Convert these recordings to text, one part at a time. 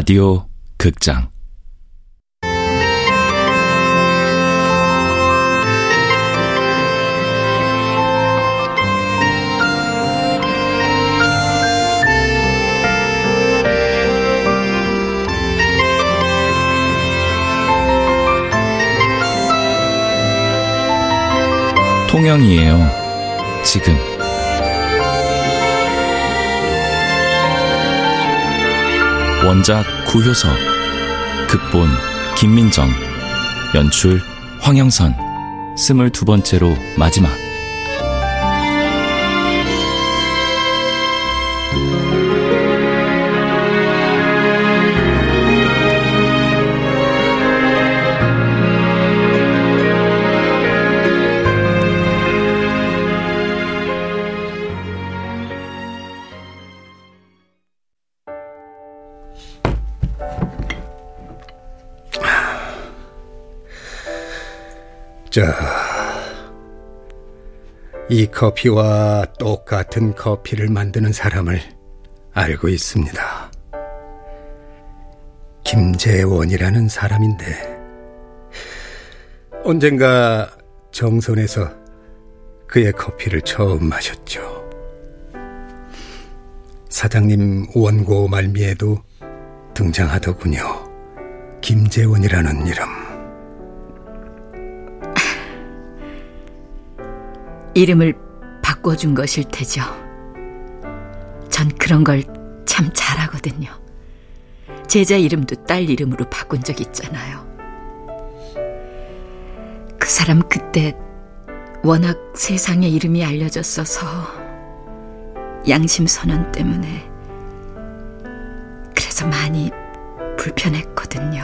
라디오 극장 통영이에요. 지금. 원작 구효서, 극본 김민정, 연출 황영선, 스물두 번째로 마지막. 자, 이 커피와 똑같은 커피를 만드는 사람을 알고 있습니다. 김재원이라는 사람인데, 언젠가 정선에서 그의 커피를 처음 마셨죠. 사장님 원고 말미에도 등장하더군요. 김재원이라는 이름. 이름을 바꿔준 것일 테죠. 전 그런 걸 참 잘하거든요. 제자 이름도 딸 이름으로 바꾼 적 있잖아요. 그 사람 그때 워낙 세상에 이름이 알려졌어서 양심 선언 때문에 그래서 많이 불편했거든요.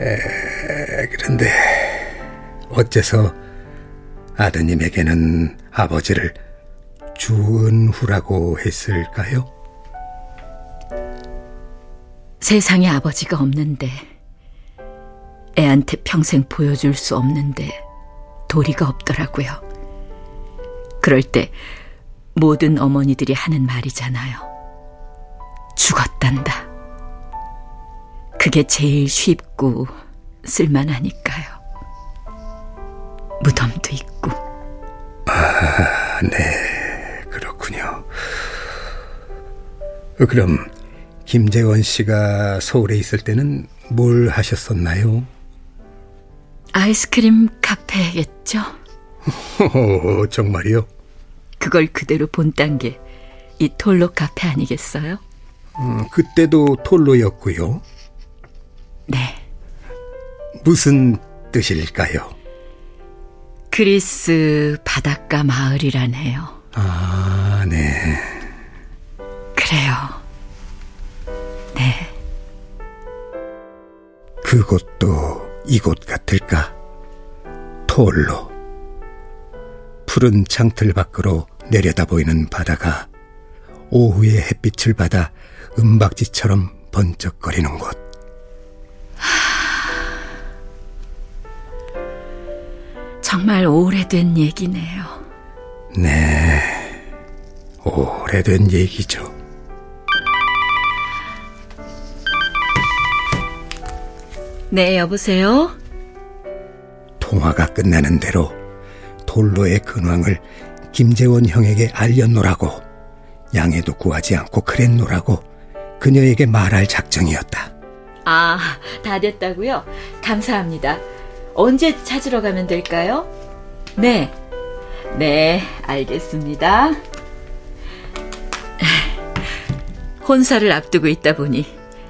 에, 그런데 어째서 아드님에게는 아버지를 주은후라고 했을까요? 세상에 아버지가 없는데 애한테 평생 보여줄 수 없는데 도리가 없더라고요. 그럴 때 모든 어머니들이 하는 말이잖아요. 죽었단다. 그게 제일 쉽고 쓸만하니까요. 무덤도 있고. 아, 네, 그렇군요. 그럼 김재원 씨가 서울에 있을 때는 뭘 하셨었나요? 아이스크림 카페겠죠? 오, 정말이요? 그걸 그대로 본딴 게 이 톨로 카페 아니겠어요? 음, 그때도 톨로였고요. 네. 무슨 뜻일까요? 그리스 바닷가 마을이라네요. 아, 네. 그래요. 네. 그곳도 이곳 같을까? 톨로. 푸른 창틀 밖으로 내려다 보이는 바다가 오후의 햇빛을 받아 은박지처럼 번쩍거리는 곳. 정말 오래된 얘기네요. 네, 오래된 얘기죠. 네, 여보세요? 통화가 끝나는 대로 돌로의 근황을 김재원 형에게 알렸노라고 양해도 구하지 않고 그랬노라고 그녀에게 말할 작정이었다. 아, 다 됐다고요? 감사합니다. 언제 찾으러 가면 될까요? 네. 네, 알겠습니다. 혼사를 앞두고 있다 보니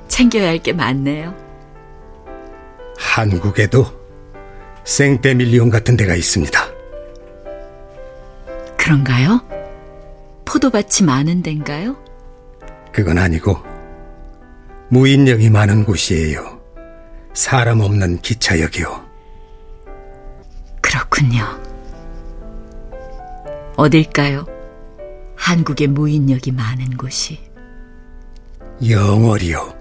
챙겨야 할 게 많네요. 한국에도 생떼밀리온 같은 데가 있습니다. 그런가요? 포도밭이 많은 데인가요? 그건 아니고 무인역이 많은 곳이에요. 사람 없는 기차역이요. 그렇군요. 어딜까요? 한국의 무인역이 많은 곳이. 영월이요.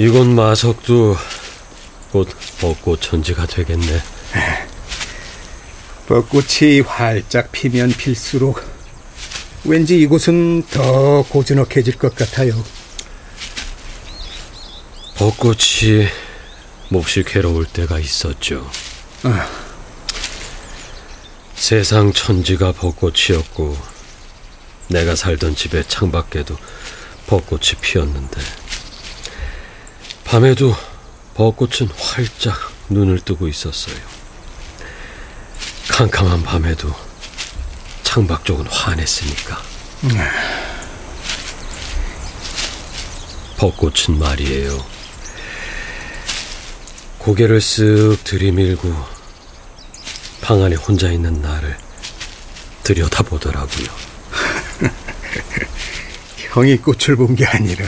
이곳 마석도 곧 벚꽃 천지가 되겠네. 벚꽃이 활짝 피면 필수록 왠지 이곳은 더 고즈넉해질 것 같아요. 벚꽃이 몹시 괴로울 때가 있었죠. 아. 세상 천지가 벚꽃이었고 내가 살던 집의 창밖에도 벚꽃이 피었는데 밤에도 벚꽃은 활짝 눈을 뜨고 있었어요. 캄캄한 밤에도 창밖 쪽은 환했으니까. 벚꽃은 말이에요. 고개를 쓱 들이밀고 방 안에 혼자 있는 나를 들여다보더라고요. 형이 꽃을 본 게 아니라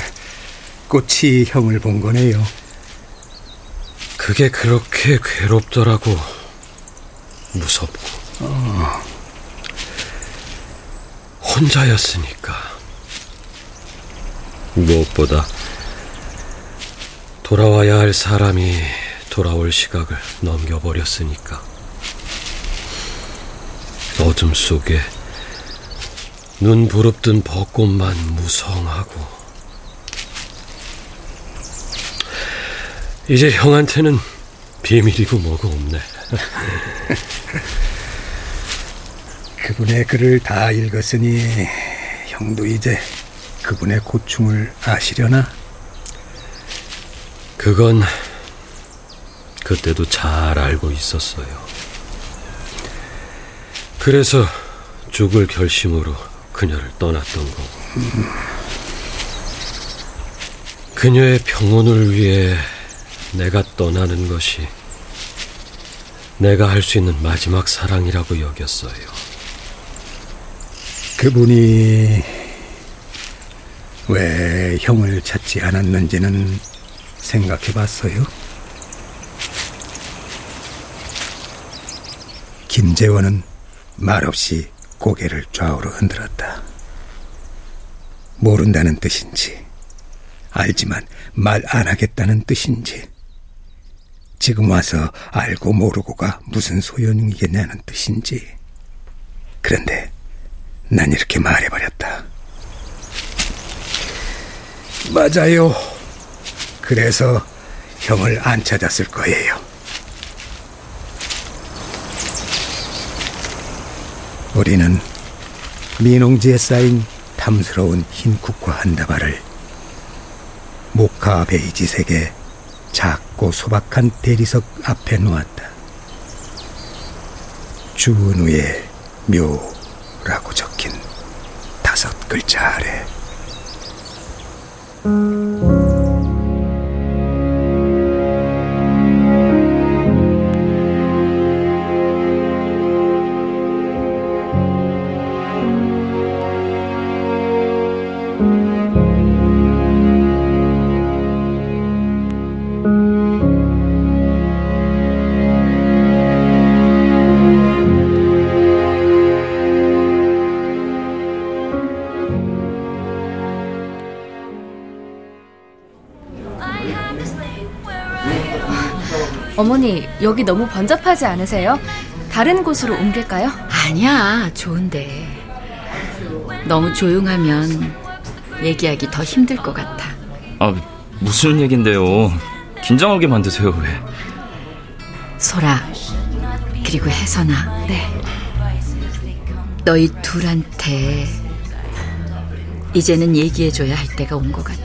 꽃이 형을 본 거네요. 그게 그렇게 괴롭더라고. 무섭고. 어. 혼자였으니까. 무엇보다 돌아와야 할 사람이 돌아올 시각을 넘겨버렸으니까. 어둠 속에 눈 부릅뜬 벚꽃만 무성하고 이제 형한테는 비밀이고 뭐고 없네. 그분의 글을 다 읽었으니 형도 이제 그분의 고충을 아시려나? 그건 그때도 잘 알고 있었어요. 그래서 죽을 결심으로 그녀를 떠났던 거고. 그녀의 평온을 위해 내가 떠나는 것이 내가 할 수 있는 마지막 사랑이라고 여겼어요. 그분이 왜 형을 찾지 않았는지는 생각해 봤어요? 김재원은 말없이 고개를 좌우로 흔들었다. 모른다는 뜻인지, 알지만 말 안 하겠다는 뜻인지, 지금 와서 알고 모르고가 무슨 소용이겠냐는 뜻인지. 그런데 난 이렇게 말해버렸다. 맞아요. 그래서 형을 안 찾았을 거예요. 우리는 민홍지에 쌓인 탐스러운 흰 국화 한 다발을 모카 베이지색의 작고 소박한 대리석 앞에 놓았다. 주은우의 묘라고 적힌 다섯 글자 아래. 어머니, 여기 너무 번잡하지 않으세요? 다른 곳으로 옮길까요? 아니야, 좋은데. 너무 조용하면 얘기하기 더 힘들 것 같아. 아, 무슨 얘긴데요? 긴장하게 만드세요, 왜? 소라, 그리고 혜선아. 네. 너희 둘한테 이제는 얘기해줘야 할 때가 온 것 같아.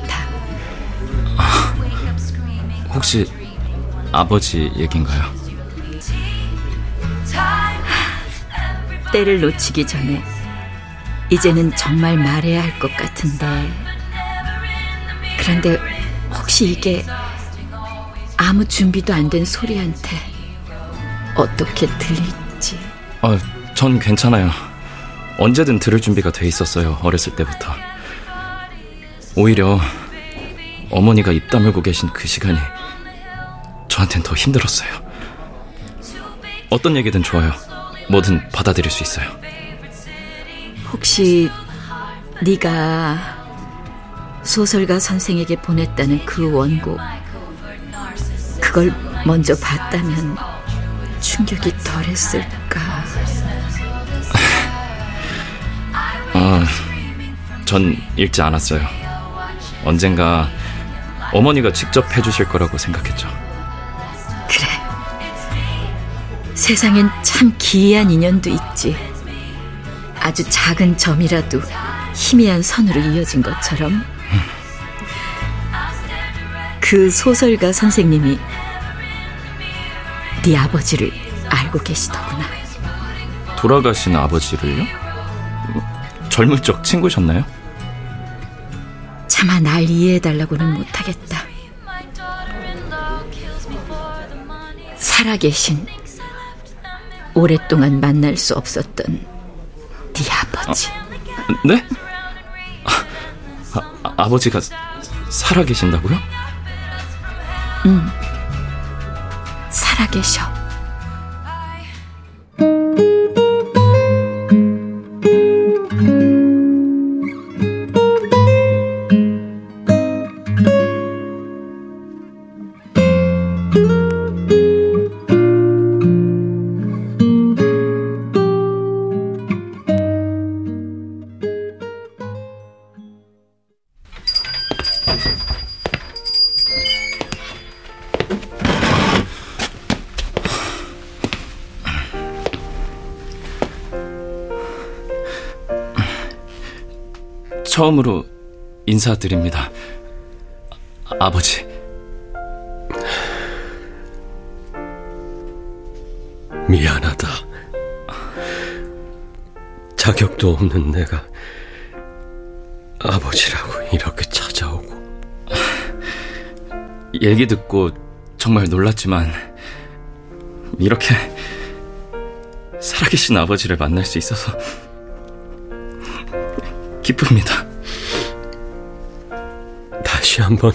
아, 혹시 아버지 얘긴가요? 때를 놓치기 전에 이제는 정말 말해야 할 것 같은데. 그런데 혹시 이게 아무 준비도 안 된 소리한테 어떻게 들릴지. 아, 전 괜찮아요. 언제든 들을 준비가 돼 있었어요 어렸을 때부터. 오히려 어머니가 입 다물고 계신 그 시간이 저한텐 더 힘들었어요. 어떤 얘기든 좋아요. 뭐든 받아들일 수 있어요. 혹시 네가 소설가 선생에게 보냈다는 그 원고. 그걸 먼저 봤다면 충격이 덜했을까. 아, 전 읽지 않았어요. 언젠가 어머니가 직접 해주실 거라고 생각했죠. 세상엔 참 기이한 인연도 있지. 아주 작은 점이라도 희미한 선으로 이어진 것처럼. 그 소설가 선생님이 네 아버지를 알고 계시더구나. 돌아가신 아버지를요? 젊을 적 친구셨나요? 차마 날 이해해달라고는 못하겠다. 살아계신 오랫동안 만날 수 없었던 네 아버지. 네? 아, 아, 아 버지가 살아계신다고요? 응. 살아계셔. 처음으로 인사드립니다. 아, 버지 미안하다. 자격도 없는 내가 아버지라고 이렇게 찾아오고. 얘기 듣고 정말 놀랐지만, 이렇게 살아계신 아버지를 만날 수 있어서 기쁩니다. 다시 한번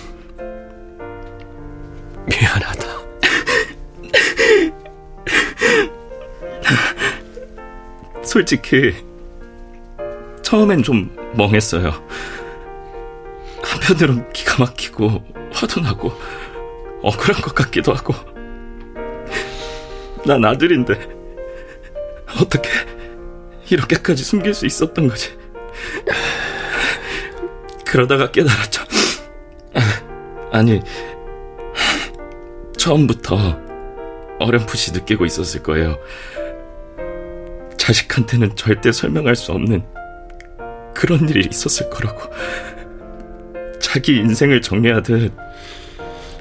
미안하다. 솔직히 처음엔 좀 멍했어요. 한편으론 기가 막히고 화도 나고 억울한 것 같기도 하고 난 아들인데 어떻게 이렇게까지 숨길 수 있었던 거지? 그러다가 깨달았죠. 아니, 처음부터 어렴풋이 느끼고 있었을 거예요. 자식한테는 절대 설명할 수 없는 그런 일이 있었을 거라고. 자기 인생을 정리하듯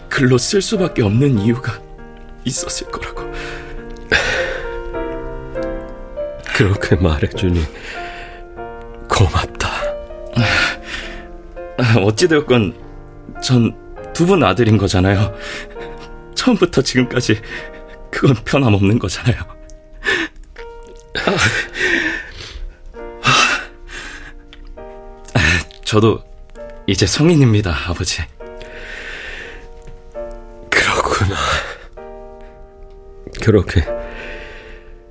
글로 쓸 수밖에 없는 이유가 있었을 거라고. 그렇게 말해주니 고맙다. 어찌되었건 전 두 분 아들인 거잖아요. 처음부터 지금까지 그건 변함없는 거잖아요. 저도 이제 성인입니다, 아버지. 그렇구나. 그렇게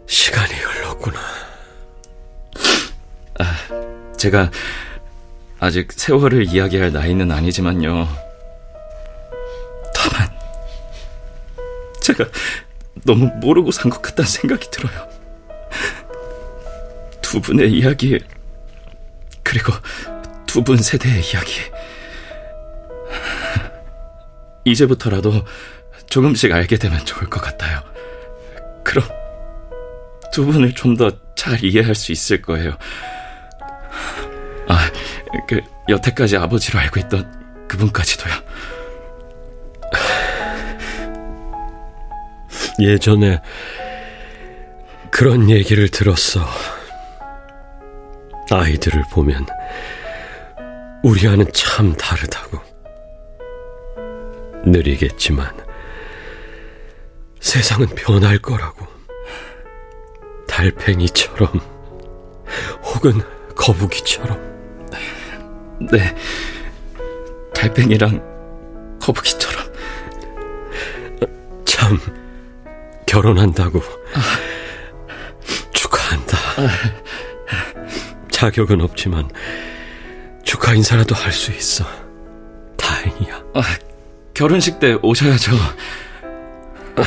시간이 흘렀구나. 아, 제가 아직 세월을 이야기할 나이는 아니지만요. 제가 너무 모르고 산 것 같다는 생각이 들어요. 두 분의 이야기, 그리고 두 분 세대의 이야기. 이제부터라도 조금씩 알게 되면 좋을 것 같아요. 그럼 두 분을 좀 더 잘 이해할 수 있을 거예요. 아, 그 여태까지 아버지로 알고 있던 그분까지도요. 예전에 그런 얘기를 들었어. 아이들을 보면 우리와는 참 다르다고. 느리겠지만 세상은 변할 거라고. 달팽이처럼 혹은 거북이처럼. 네. 달팽이랑 거북이처럼. 참, 결혼한다고. 축하한다. 자격은 없지만 축하 인사라도 할 수 있어. 다행이야. 아, 결혼식 때 오셔야죠. 아,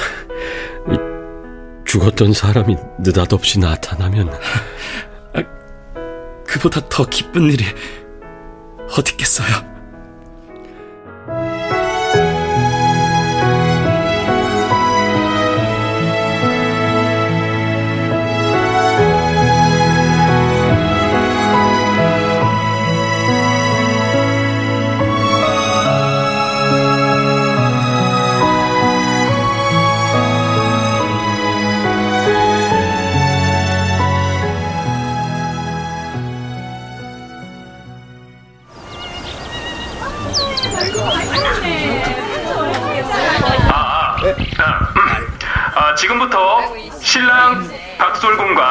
죽었던 사람이 느닷없이 나타나면 아, 그보다 더 기쁜 일이 어디 있겠어요?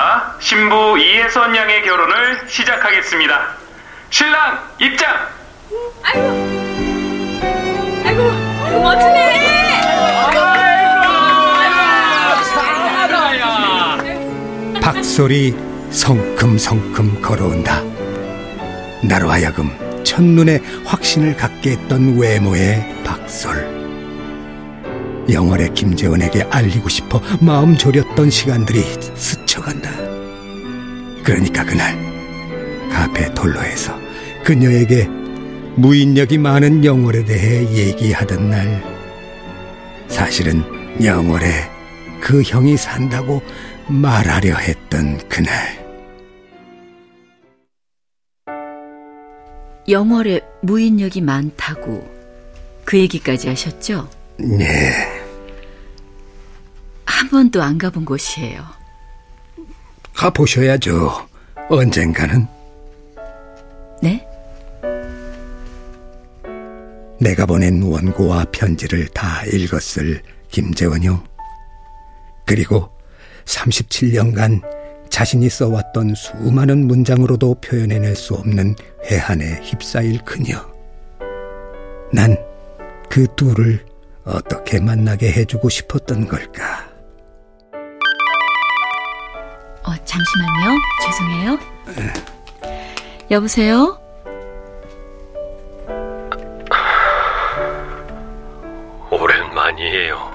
박솔군과 신부 이혜선 양의 결혼을 시작하겠습니다. 신랑 입장! 아이고, 아이고, 멋지네! 박솔이 성큼성큼 걸어온다. 나로 하여금 첫눈에 확신을 갖게 했던 외모의 박솔. 영월의 김재원에게 알리고 싶어 마음 졸였던 시간들이 스쳐 간다. 그러니까 그날 카페 돌로에서 그녀에게 무인력이 많은 영월에 대해 얘기하던 날 사실은 영월에 그 형이 산다고 말하려 했던 그날 영월에 무인력이 많다고 그 얘기까지 하셨죠? 네 한 번도 안 가본 곳이에요. 가보셔야죠 언젠가는 네? 내가 보낸 원고와 편지를 다 읽었을 김재원 형 그리고 37년간 자신이 써왔던 수많은 문장으로도 표현해낼 수 없는 회한에 휩싸일 그녀. 난 그 둘을 어떻게 만나게 해주고 싶었던 걸까? 어, 잠시만요. 죄송해요. 여보세요? 오랜만이에요.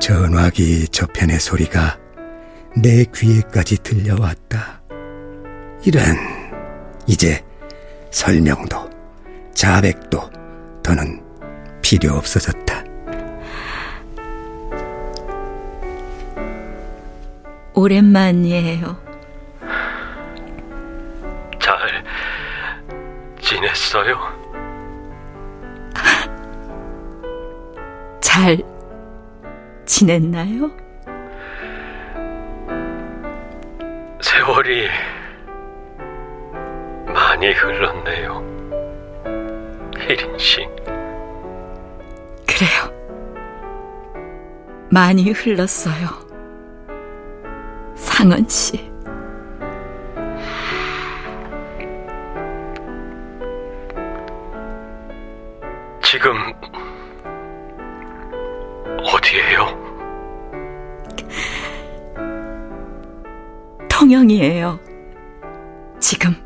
전화기 저편의 소리가 내 귀에까지 들려왔다. 이런, 이제 설명도, 자백도 더는 필요 없어졌다. 오랜만이에요. 잘 지냈어요? 잘 지냈나요? 세월이 많이 흘렀네요. 혜린 씨. 그래요. 많이 흘렀어요. 상은 씨. 지금 어디에요? 통영이에요. 지금.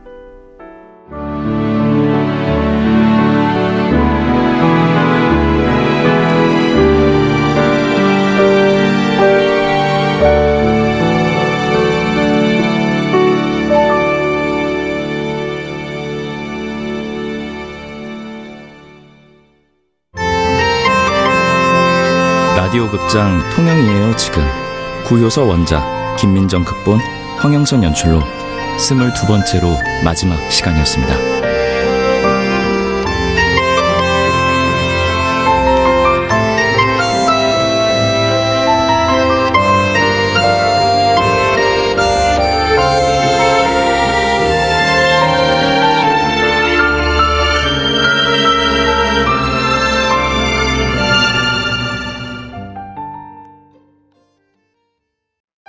라디오 극장 통영이에요 지금 구요서 원작 김민정 극본 황영선 연출로 스물두 번째로 마지막 시간이었습니다.